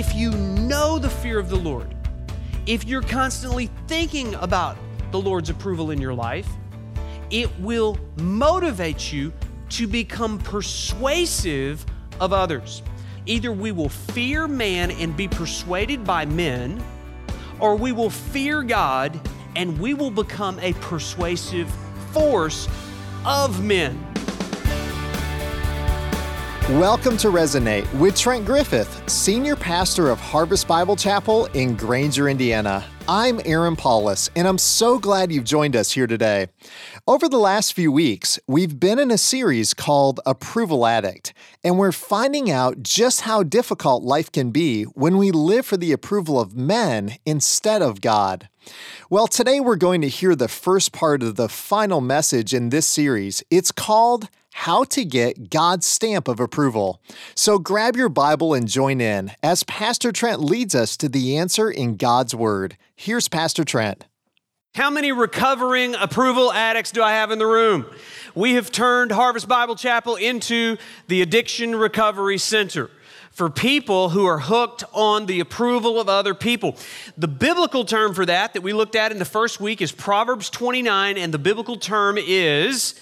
if you know the fear of the Lord, if you're constantly thinking about the Lord's approval in your life, it will motivate you to become persuasive of others. Either we will fear man and be persuaded by men, or we will fear God and we will become a persuasive force of men. Welcome to Resonate with Trent Griffith, Senior Pastor of Harvest Bible Chapel in Granger, Indiana. I'm Aaron Paulus, and I'm so glad you've joined us here today. Over the last few weeks, we've been in a series called Approval Addict, and we're finding out just how difficult life can be when we live for the approval of men instead of God. Well, today we're going to hear the first part of the final message in this series. It's called how to get God's stamp of approval. So grab your Bible and join in as Pastor Trent leads us to the answer in God's Word. Here's Pastor Trent. How many recovering approval addicts do I have in the room? We have turned Harvest Bible Chapel into the Addiction Recovery Center for people who are hooked on the approval of other people. The biblical term for that that we looked at in the first week is Proverbs 29, and the biblical term is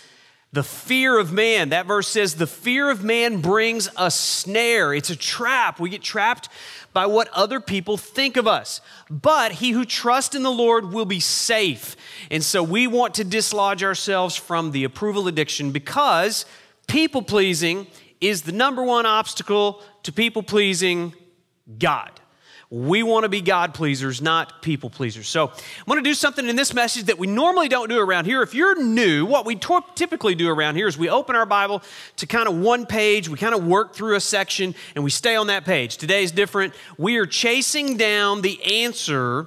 the fear of man. That verse says, the fear of man brings a snare. It's a trap. We get trapped by what other people think of us. But he who trusts in the Lord will be safe. And so we want to dislodge ourselves from the approval addiction because people pleasing is the number one obstacle to people pleasing God. We want to be God pleasers, not people pleasers. So I'm going to do something in this message that we normally don't do around here. If you're new, what we typically do around here is we open our Bible to kind of one page, we kind of work through a section, and we stay on that page. Today's different. We are chasing down the answer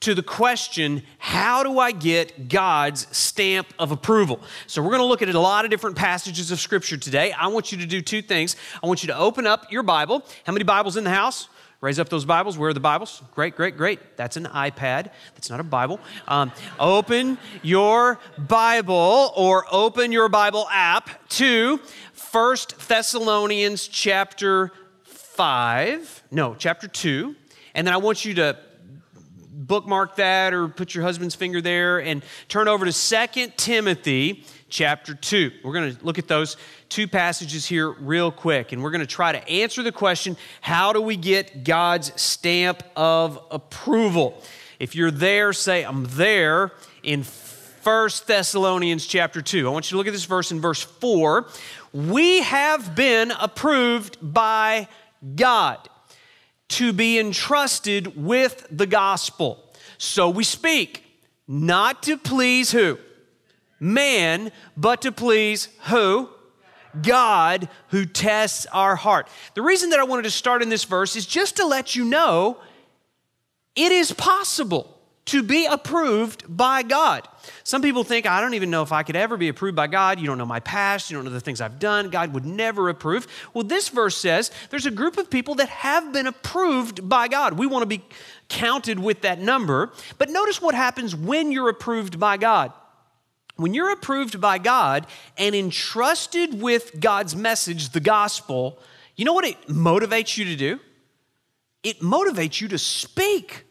to the question, how do I get God's stamp of approval? So, we're going to look at a lot of different passages of Scripture today. I want you to do two things. I want you to open up your Bible. How many Bibles in the house? Raise up those Bibles. Where are the Bibles? Great, great, great. That's an iPad. That's not a Bible. Um, open your Bible or open your Bible app to First Thessalonians chapter 5. No, chapter 2. And then I want you to bookmark that or put your husband's finger there and turn over to Second Timothy chapter 2. We're going to look at those two passages here real quick, and we're going to try to answer the question how do we get God's stamp of approval? If you're there, say, I'm there in First Thessalonians chapter 2. I want you to look at this verse in verse 4. We have been approved by God to be entrusted with the gospel. So we speak, not to please who? man, but to please who? God who tests our heart. The reason that I wanted to start in this verse is just to let you know it is possible to be approved by God. Some people think, I don't even know if I could ever be approved by God. You don't know my past. You don't know the things I've done. God would never approve. Well, this verse says there's a group of people that have been approved by God. We want to be counted with that number. But notice what happens when you're approved by God. When you're approved by God and entrusted with God's message, the gospel, you know what it motivates you to do? It motivates you to speak.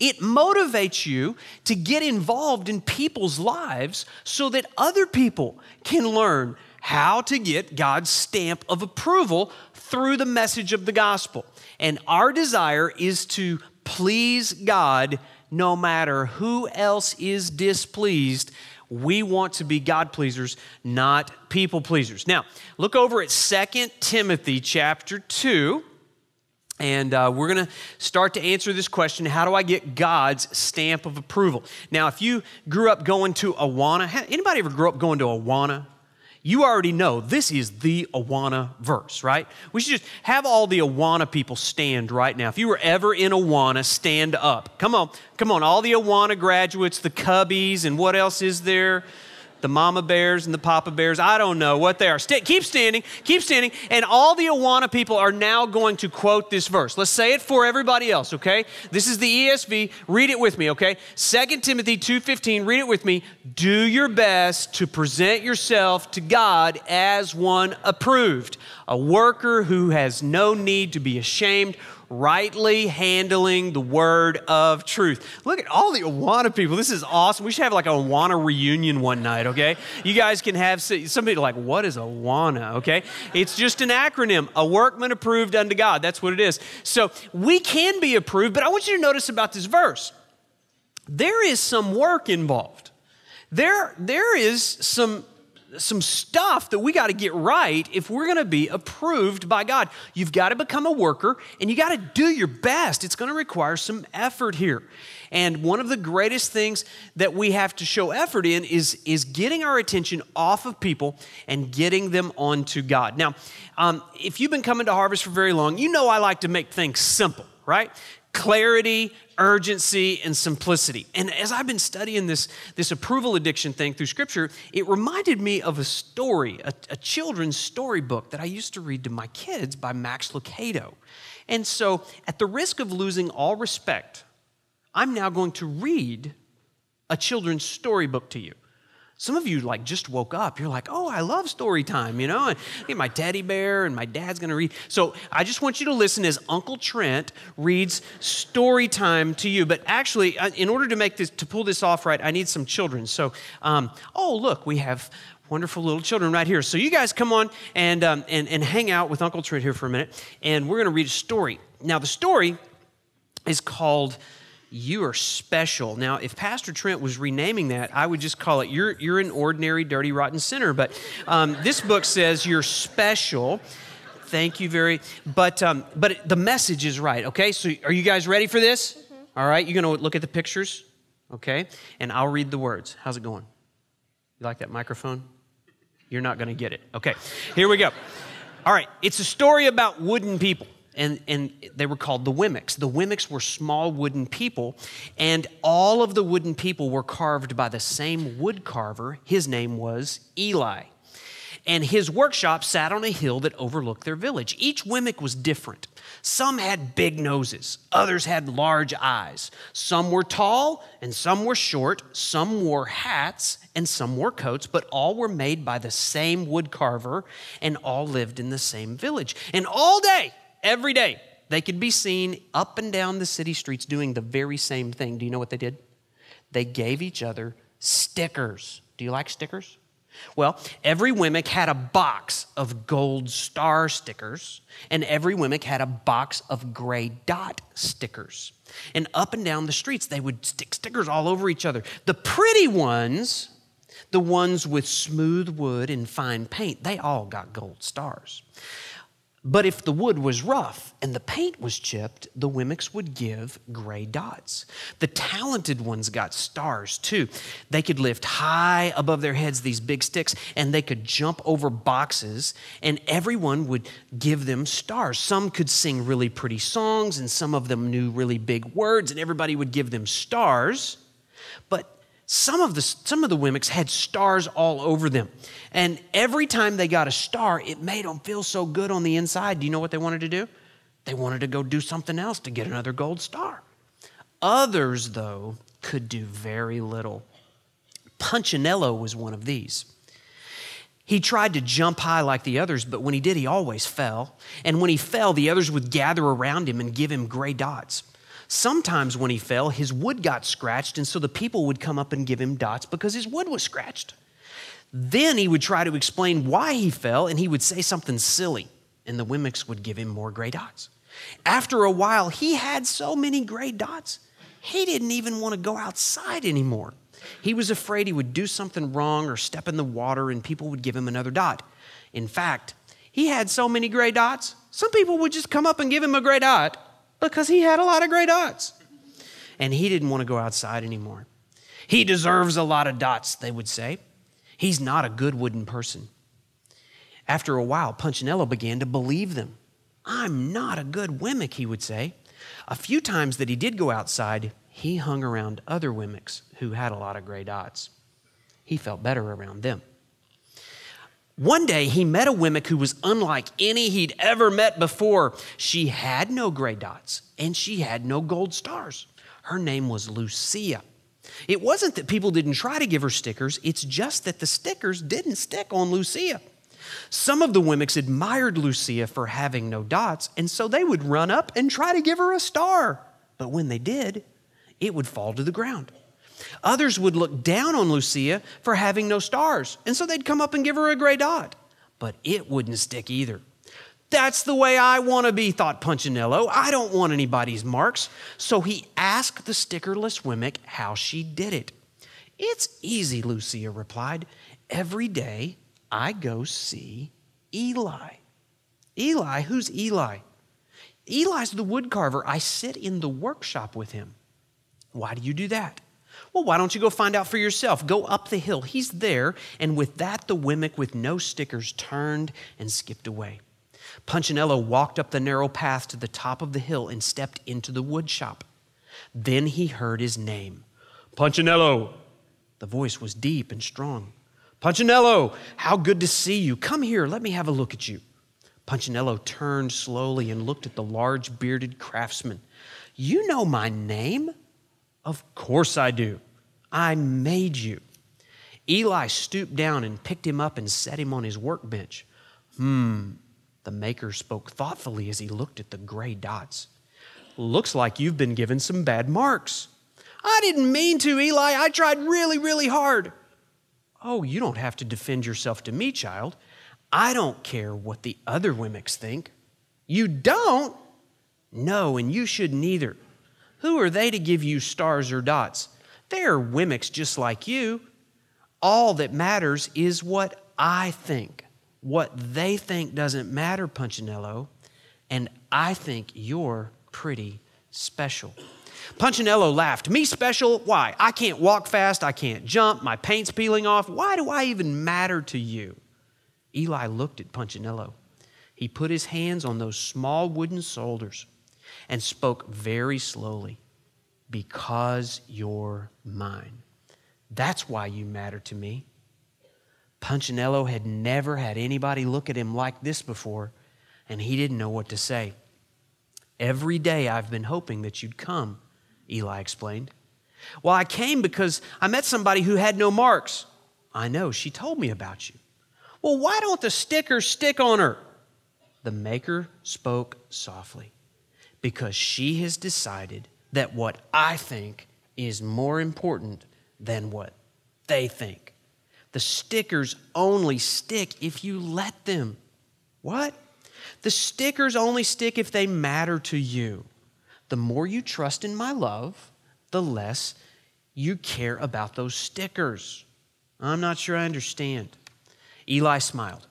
It motivates you to get involved in people's lives so that other people can learn how to get God's stamp of approval through the message of the gospel. And our desire is to please God no matter who else is displeased we want to be God pleasers, not people pleasers. Now, look over at Second Timothy chapter 2. And uh, we're going to start to answer this question how do I get God's stamp of approval? Now, if you grew up going to Awana, anybody ever grew up going to Awana? you already know this is the Awana verse, right? We should just have all the Awana people stand right now. If you were ever in Awana, stand up. Come on, come on, all the Awana graduates, the Cubbies, and what else is there? The mama bears and the papa bears. I don't know what they are. St- keep standing, keep standing. And all the Awana people are now going to quote this verse. Let's say it for everybody else, okay? This is the ESV. Read it with me, okay? 2 Timothy 2:15. Read it with me. Do your best to present yourself to God as one approved, a worker who has no need to be ashamed, rightly handling the word of truth. Look at all the Awana people. This is awesome. We should have like a Awana reunion one night, okay? You guys can have somebody like, what is Awana, okay? It's just an acronym, a workman approved unto God. That's what it is. So we can be approved, but I want you to notice about this verse. There is some work involved. There, there is some some stuff that we got to get right if we're going to be approved by God. You've got to become a worker and you got to do your best. It's going to require some effort here. And one of the greatest things that we have to show effort in is, is getting our attention off of people and getting them onto God. Now, um, if you've been coming to Harvest for very long, you know I like to make things simple, right? Clarity, urgency, and simplicity. And as I've been studying this, this approval addiction thing through scripture, it reminded me of a story, a, a children's storybook that I used to read to my kids by Max Lucado. And so, at the risk of losing all respect, I'm now going to read a children's storybook to you. Some of you like just woke up. You're like, oh, I love story time, you know? And get my teddy bear and my dad's gonna read. So I just want you to listen as Uncle Trent reads story time to you. But actually, uh, in order to make this, to pull this off right, I need some children. So, um, oh, look, we have wonderful little children right here. So you guys come on and, um, and, and hang out with Uncle Trent here for a minute. And we're gonna read a story. Now, the story is called you are special. Now, if Pastor Trent was renaming that, I would just call it you're, you're an ordinary, dirty, rotten sinner. But um, this book says you're special. Thank you very, but um, but the message is right. Okay, so are you guys ready for this? Mm-hmm. All right, you're gonna look at the pictures, okay, and I'll read the words. How's it going? You like that microphone? You're not gonna get it. Okay, here we go. All right, it's a story about wooden people and, and they were called the Wemmicks. The Wemmicks were small wooden people, and all of the wooden people were carved by the same wood carver. His name was Eli. And his workshop sat on a hill that overlooked their village. Each Wemmick was different. Some had big noses, others had large eyes. Some were tall and some were short. Some wore hats and some wore coats, but all were made by the same wood carver and all lived in the same village. And all day, every day, they could be seen up and down the city streets doing the very same thing. Do you know what they did? They gave each other stickers. Do you like stickers? Well, every Wemmick had a box of gold star stickers, and every Wemmick had a box of gray dot stickers. And up and down the streets, they would stick stickers all over each other. The pretty ones, the ones with smooth wood and fine paint, they all got gold stars. But if the wood was rough and the paint was chipped, the Wemmicks would give gray dots. The talented ones got stars too. They could lift high above their heads these big sticks and they could jump over boxes, and everyone would give them stars. Some could sing really pretty songs, and some of them knew really big words, and everybody would give them stars. But some of the, some of the Wemmicks had stars all over them. And every time they got a star, it made them feel so good on the inside. Do you know what they wanted to do? They wanted to go do something else to get another gold star. Others, though, could do very little. Punchinello was one of these. He tried to jump high like the others, but when he did, he always fell. And when he fell, the others would gather around him and give him gray dots. Sometimes when he fell, his wood got scratched, and so the people would come up and give him dots because his wood was scratched. Then he would try to explain why he fell, and he would say something silly, and the Wemmicks would give him more gray dots. After a while, he had so many gray dots, he didn't even want to go outside anymore. He was afraid he would do something wrong or step in the water, and people would give him another dot. In fact, he had so many gray dots, some people would just come up and give him a gray dot because he had a lot of gray dots. And he didn't want to go outside anymore. He deserves a lot of dots, they would say. He's not a good wooden person. After a while, Punchinello began to believe them. I'm not a good Wemmick, he would say. A few times that he did go outside, he hung around other Wemmicks who had a lot of gray dots. He felt better around them. One day he met a Wemmick who was unlike any he'd ever met before. She had no gray dots and she had no gold stars. Her name was Lucia. It wasn't that people didn't try to give her stickers, it's just that the stickers didn't stick on Lucia. Some of the Wemmicks admired Lucia for having no dots, and so they would run up and try to give her a star. But when they did, it would fall to the ground. Others would look down on Lucia for having no stars, and so they'd come up and give her a gray dot. But it wouldn't stick either. That's the way I want to be, thought Punchinello. I don't want anybody's marks. So he asked the stickerless Wemmick how she did it. It's easy, Lucia replied. Every day I go see Eli. Eli? Who's Eli? Eli's the woodcarver. I sit in the workshop with him. Why do you do that? Well, why don't you go find out for yourself? Go up the hill. He's there. And with that, the Wemmick with no stickers turned and skipped away. Punchinello walked up the narrow path to the top of the hill and stepped into the wood shop. Then he heard his name Punchinello. The voice was deep and strong. Punchinello, how good to see you. Come here, let me have a look at you. Punchinello turned slowly and looked at the large bearded craftsman. You know my name? Of course I do. I made you. Eli stooped down and picked him up and set him on his workbench. Hmm, the maker spoke thoughtfully as he looked at the gray dots. Looks like you've been given some bad marks. I didn't mean to, Eli. I tried really, really hard. Oh, you don't have to defend yourself to me, child. I don't care what the other Wemmicks think. You don't? No, and you shouldn't either. Who are they to give you stars or dots? They are Wemmicks just like you. All that matters is what I think. What they think doesn't matter, Punchinello. And I think you're pretty special. Punchinello laughed. Me special? Why? I can't walk fast. I can't jump. My paint's peeling off. Why do I even matter to you? Eli looked at Punchinello. He put his hands on those small wooden shoulders and spoke very slowly Because you're mine. That's why you matter to me. Punchinello had never had anybody look at him like this before, and he didn't know what to say. Every day I've been hoping that you'd come, Eli explained. Well, I came because I met somebody who had no marks. I know, she told me about you. Well, why don't the stickers stick on her? The maker spoke softly because she has decided that what I think is more important than what they think. The stickers only stick if you let them. What? The stickers only stick if they matter to you. The more you trust in my love, the less you care about those stickers. I'm not sure I understand. Eli smiled.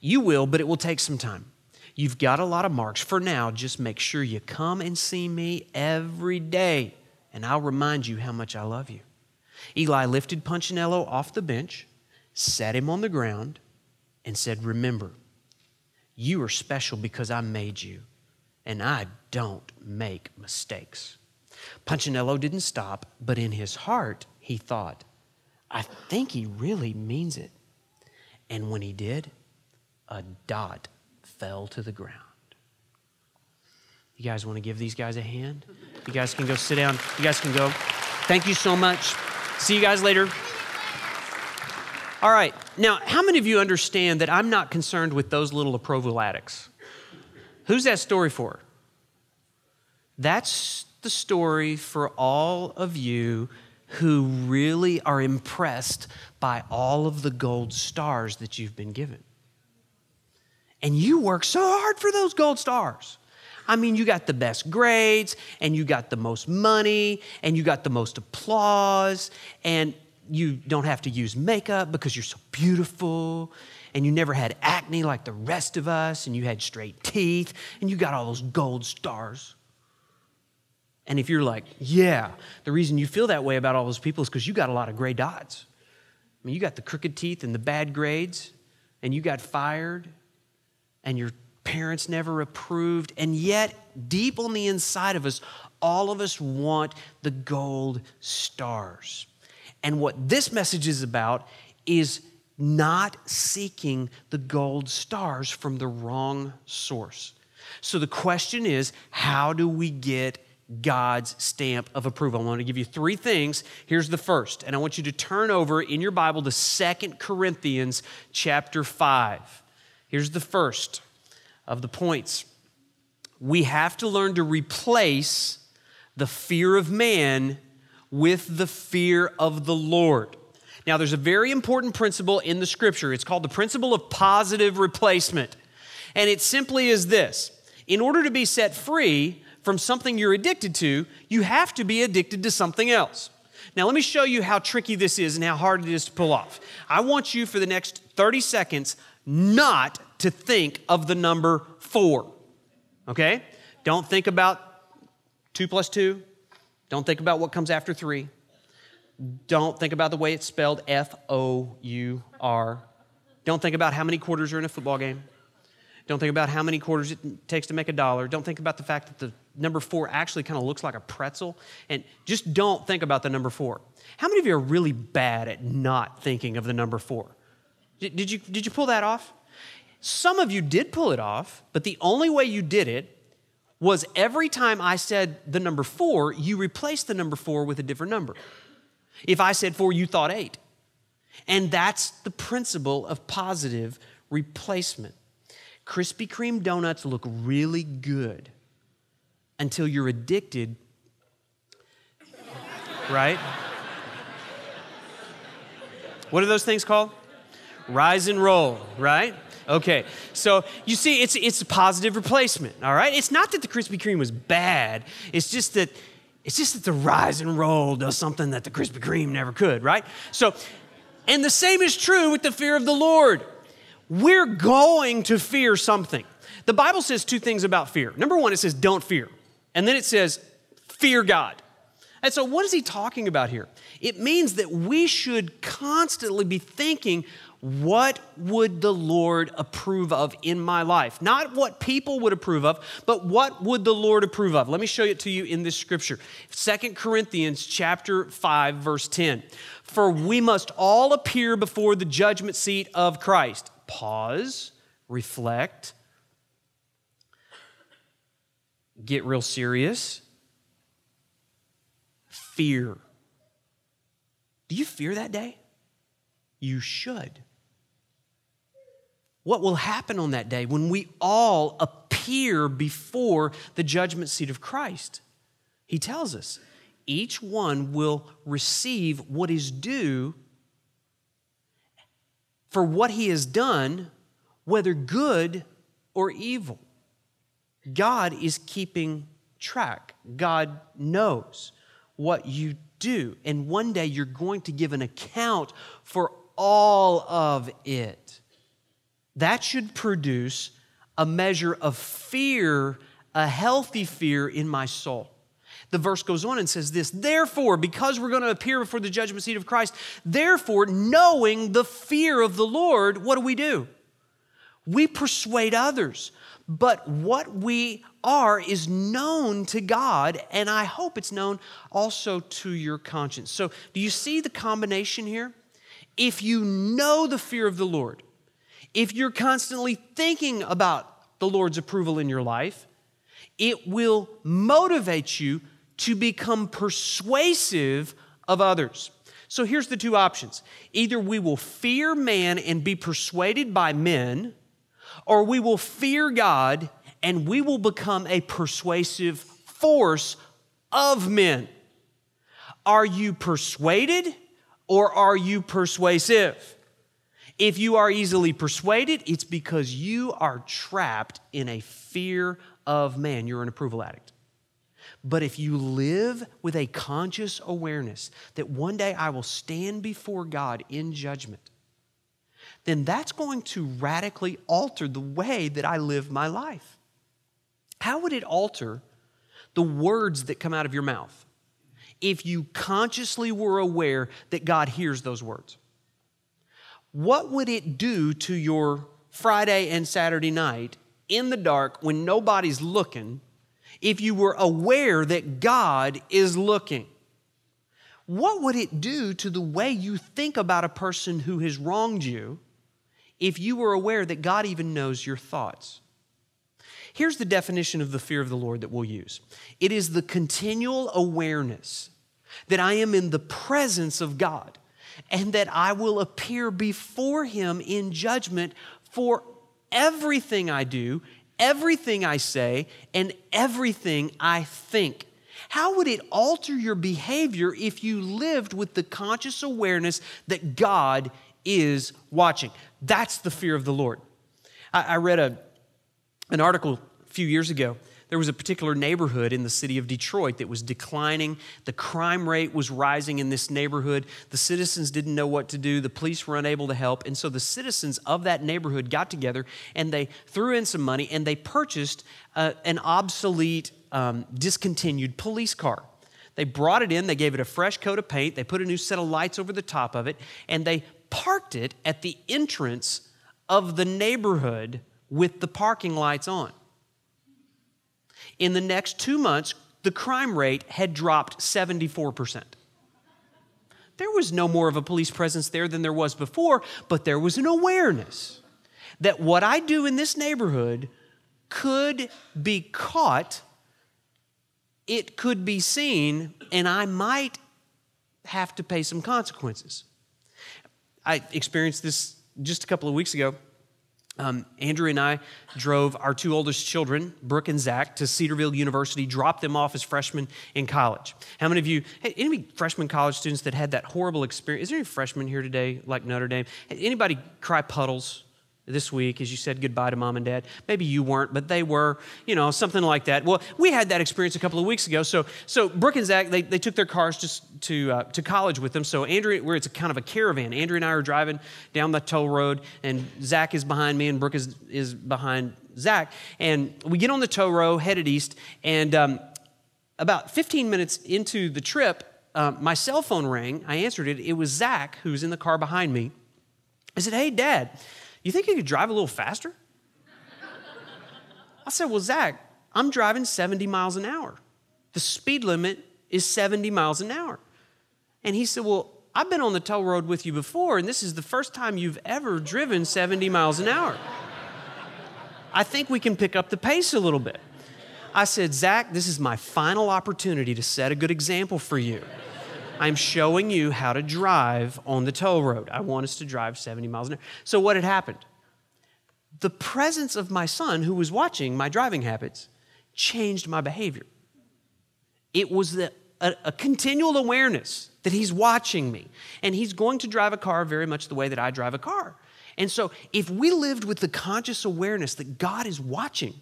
You will, but it will take some time. You've got a lot of marks. For now, just make sure you come and see me every day, and I'll remind you how much I love you. Eli lifted Punchinello off the bench, sat him on the ground, and said, Remember, you are special because I made you, and I don't make mistakes. Punchinello didn't stop, but in his heart, he thought, I think he really means it. And when he did, a dot fell to the ground. You guys want to give these guys a hand? You guys can go sit down. You guys can go. Thank you so much. See you guys later. All right. Now, how many of you understand that I'm not concerned with those little approval addicts? Who's that story for? That's the story for all of you who really are impressed by all of the gold stars that you've been given. And you work so hard for those gold stars. I mean, you got the best grades, and you got the most money, and you got the most applause, and you don't have to use makeup because you're so beautiful, and you never had acne like the rest of us, and you had straight teeth, and you got all those gold stars. And if you're like, yeah, the reason you feel that way about all those people is because you got a lot of gray dots. I mean, you got the crooked teeth and the bad grades, and you got fired, and your parents never approved. And yet, deep on the inside of us, all of us want the gold stars. And what this message is about is not seeking the gold stars from the wrong source. So the question is how do we get God's stamp of approval? I want to give you three things. Here's the first, and I want you to turn over in your Bible to Second Corinthians chapter 5. Here's the first of the points we have to learn to replace the fear of man with the fear of the Lord. Now, there's a very important principle in the scripture. It's called the principle of positive replacement. And it simply is this in order to be set free from something you're addicted to, you have to be addicted to something else. Now, let me show you how tricky this is and how hard it is to pull off. I want you for the next 30 seconds not to think of the number four. Okay? Don't think about two plus two. Don't think about what comes after three. Don't think about the way it's spelled F O U R. Don't think about how many quarters are in a football game. Don't think about how many quarters it takes to make a dollar. Don't think about the fact that the number four actually kind of looks like a pretzel. And just don't think about the number four. How many of you are really bad at not thinking of the number four? Did you, did you pull that off? Some of you did pull it off, but the only way you did it was every time I said the number four, you replaced the number four with a different number. If I said four, you thought eight. And that's the principle of positive replacement. Krispy Kreme donuts look really good until you're addicted, right? What are those things called? Rise and roll, right? Okay, so you see, it's, it's a positive replacement, all right? It's not that the Krispy Kreme was bad, it's just that it's just that the rise and roll does something that the Krispy Kreme never could, right? So, and the same is true with the fear of the Lord. We're going to fear something. The Bible says two things about fear. Number one, it says, don't fear. And then it says, fear God. And so, what is he talking about here? It means that we should constantly be thinking, what would the Lord approve of in my life? Not what people would approve of, but what would the Lord approve of? Let me show it to you in this scripture. Second Corinthians chapter 5 verse 10. For we must all appear before the judgment seat of Christ. Pause, reflect, get real serious. Fear. Do you fear that day? You should. What will happen on that day when we all appear before the judgment seat of Christ? He tells us each one will receive what is due for what he has done, whether good or evil. God is keeping track. God knows what you do. And one day you're going to give an account for all of it. That should produce a measure of fear, a healthy fear in my soul. The verse goes on and says this Therefore, because we're going to appear before the judgment seat of Christ, therefore, knowing the fear of the Lord, what do we do? We persuade others. But what we are is known to God, and I hope it's known also to your conscience. So, do you see the combination here? If you know the fear of the Lord, if you're constantly thinking about the Lord's approval in your life, it will motivate you to become persuasive of others. So here's the two options either we will fear man and be persuaded by men, or we will fear God and we will become a persuasive force of men. Are you persuaded or are you persuasive? If you are easily persuaded, it's because you are trapped in a fear of man. You're an approval addict. But if you live with a conscious awareness that one day I will stand before God in judgment, then that's going to radically alter the way that I live my life. How would it alter the words that come out of your mouth if you consciously were aware that God hears those words? What would it do to your Friday and Saturday night in the dark when nobody's looking if you were aware that God is looking? What would it do to the way you think about a person who has wronged you if you were aware that God even knows your thoughts? Here's the definition of the fear of the Lord that we'll use it is the continual awareness that I am in the presence of God and that I will appear before him in judgment for everything I do, everything I say, and everything I think. How would it alter your behavior if you lived with the conscious awareness that God is watching? That's the fear of the Lord. I, I read a, an article a few years ago there was a particular neighborhood in the city of Detroit that was declining. The crime rate was rising in this neighborhood. The citizens didn't know what to do. The police were unable to help. And so the citizens of that neighborhood got together and they threw in some money and they purchased uh, an obsolete, um, discontinued police car. They brought it in, they gave it a fresh coat of paint, they put a new set of lights over the top of it, and they parked it at the entrance of the neighborhood with the parking lights on. In the next two months, the crime rate had dropped 74%. There was no more of a police presence there than there was before, but there was an awareness that what I do in this neighborhood could be caught, it could be seen, and I might have to pay some consequences. I experienced this just a couple of weeks ago. Um, Andrew and I drove our two oldest children, Brooke and Zach, to Cedarville University, dropped them off as freshmen in college. How many of you, any freshman college students that had that horrible experience? Is there any freshmen here today like Notre Dame? Anybody cry puddles? This week as you said goodbye to mom and dad. Maybe you weren't, but they were, you know, something like that. Well, we had that experience a couple of weeks ago. So, so Brooke and Zach, they, they took their cars just to, uh, to college with them. So Andrew, where it's a kind of a caravan. Andrew and I are driving down the toll road, and Zach is behind me, and Brooke is, is behind Zach. And we get on the tow road, headed east, and um, about 15 minutes into the trip, uh, my cell phone rang. I answered it. It was Zach, who's in the car behind me. I said, Hey, Dad. You think you could drive a little faster? I said, Well, Zach, I'm driving 70 miles an hour. The speed limit is 70 miles an hour. And he said, Well, I've been on the toll road with you before, and this is the first time you've ever driven 70 miles an hour. I think we can pick up the pace a little bit. I said, Zach, this is my final opportunity to set a good example for you. I'm showing you how to drive on the toll road. I want us to drive 70 miles an hour. So, what had happened? The presence of my son, who was watching my driving habits, changed my behavior. It was the, a, a continual awareness that he's watching me, and he's going to drive a car very much the way that I drive a car. And so, if we lived with the conscious awareness that God is watching,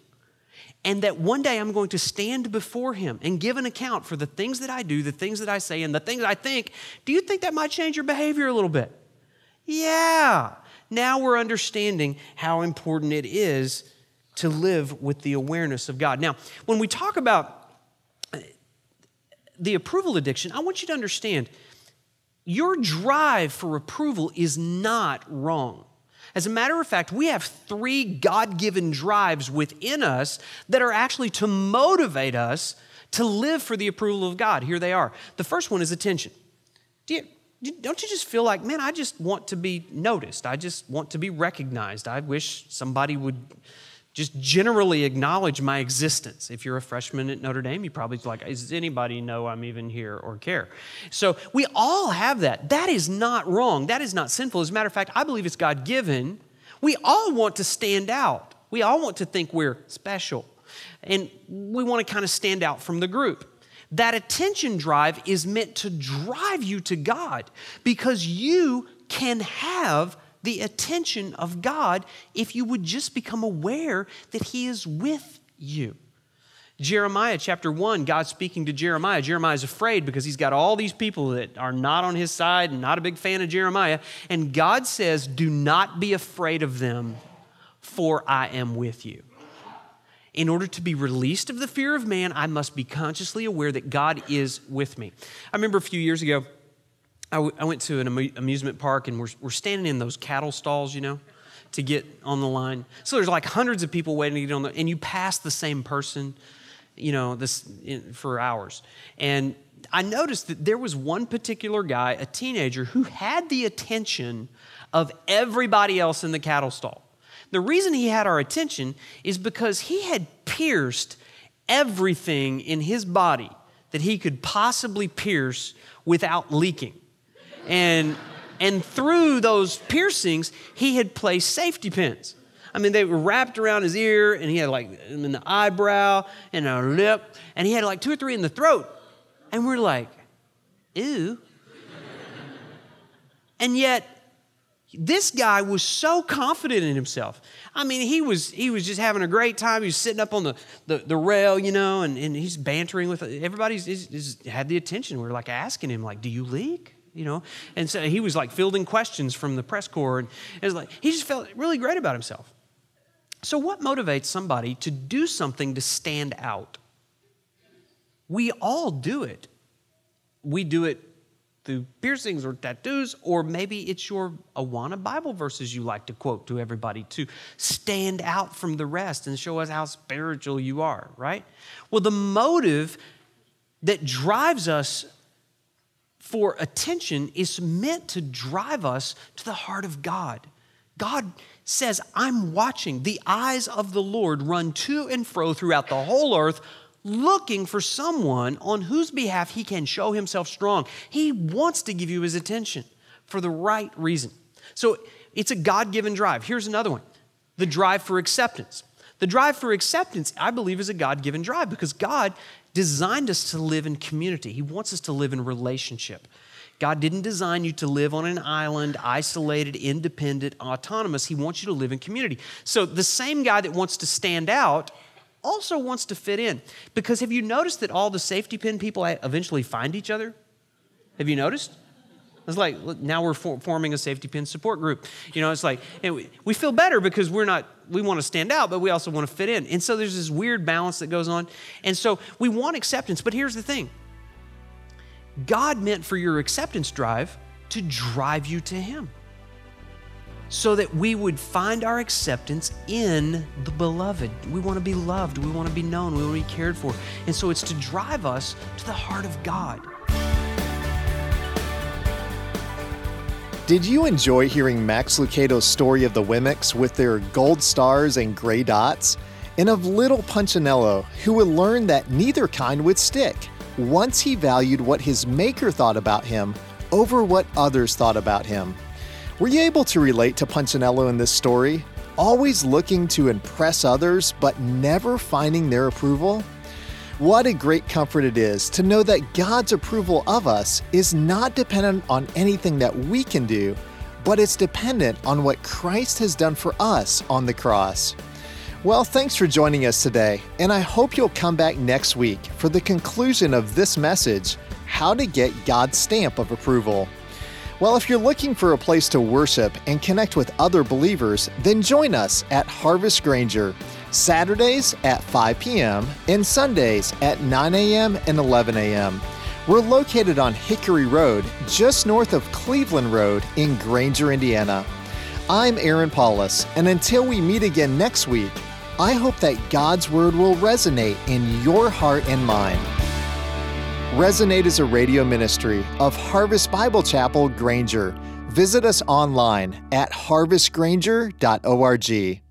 and that one day I'm going to stand before him and give an account for the things that I do, the things that I say, and the things I think, do you think that might change your behavior a little bit? Yeah. Now we're understanding how important it is to live with the awareness of God. Now, when we talk about uh, the approval addiction, I want you to understand your drive for approval is not wrong. As a matter of fact, we have three God given drives within us that are actually to motivate us to live for the approval of God. Here they are. The first one is attention. Do you, don't you just feel like, man, I just want to be noticed? I just want to be recognized. I wish somebody would just generally acknowledge my existence. If you're a freshman at Notre Dame, you probably like, does anybody know I'm even here or care? So we all have that. That is not wrong. That is not sinful. As a matter of fact, I believe it's God given. We all want to stand out. We all want to think we're special. And we want to kind of stand out from the group. That attention drive is meant to drive you to God because you can have the attention of God if you would just become aware that He is with you. Jeremiah chapter 1, God speaking to Jeremiah. Jeremiah is afraid because he's got all these people that are not on his side and not a big fan of Jeremiah. And God says, Do not be afraid of them, for I am with you. In order to be released of the fear of man, I must be consciously aware that God is with me. I remember a few years ago, I, w- I went to an amusement park and we're, we're standing in those cattle stalls, you know, to get on the line. So there's like hundreds of people waiting to get on the, and you pass the same person, you know, this in, for hours. And I noticed that there was one particular guy, a teenager, who had the attention of everybody else in the cattle stall. The reason he had our attention is because he had pierced everything in his body that he could possibly pierce without leaking. And, and through those piercings, he had placed safety pins. I mean, they were wrapped around his ear, and he had like in the eyebrow and a lip, and he had like two or three in the throat. And we're like, ew. and yet, this guy was so confident in himself. I mean, he was he was just having a great time. He was sitting up on the, the, the rail, you know, and, and he's bantering with everybody's He's, he's had the attention. We are like asking him, like, "Do you leak?" You know, and so he was like fielding questions from the press corps, and it was like he just felt really great about himself. So, what motivates somebody to do something to stand out? We all do it. We do it through piercings or tattoos, or maybe it's your Awana Bible verses you like to quote to everybody to stand out from the rest and show us how spiritual you are, right? Well, the motive that drives us for attention is meant to drive us to the heart of God. God says, I'm watching. The eyes of the Lord run to and fro throughout the whole earth looking for someone on whose behalf he can show himself strong. He wants to give you his attention for the right reason. So it's a God given drive. Here's another one the drive for acceptance. The drive for acceptance, I believe, is a God given drive because God designed us to live in community. He wants us to live in relationship. God didn't design you to live on an island, isolated, independent, autonomous. He wants you to live in community. So, the same guy that wants to stand out also wants to fit in. Because have you noticed that all the safety pin people eventually find each other? Have you noticed? It's like now we're for, forming a safety pin support group. You know, it's like we, we feel better because we're not, we want to stand out, but we also want to fit in. And so there's this weird balance that goes on. And so we want acceptance, but here's the thing God meant for your acceptance drive to drive you to Him so that we would find our acceptance in the beloved. We want to be loved, we want to be known, we want to be cared for. And so it's to drive us to the heart of God. Did you enjoy hearing Max Lucado's story of the Wemmicks with their gold stars and gray dots? And of little Punchinello, who would learn that neither kind would stick once he valued what his maker thought about him over what others thought about him. Were you able to relate to Punchinello in this story? Always looking to impress others, but never finding their approval? What a great comfort it is to know that God's approval of us is not dependent on anything that we can do, but it's dependent on what Christ has done for us on the cross. Well, thanks for joining us today, and I hope you'll come back next week for the conclusion of this message How to Get God's Stamp of Approval. Well, if you're looking for a place to worship and connect with other believers, then join us at Harvest Granger, Saturdays at 5 p.m. and Sundays at 9 a.m. and 11 a.m. We're located on Hickory Road, just north of Cleveland Road in Granger, Indiana. I'm Aaron Paulus, and until we meet again next week, I hope that God's Word will resonate in your heart and mind. Resonate is a radio ministry of Harvest Bible Chapel, Granger. Visit us online at harvestgranger.org.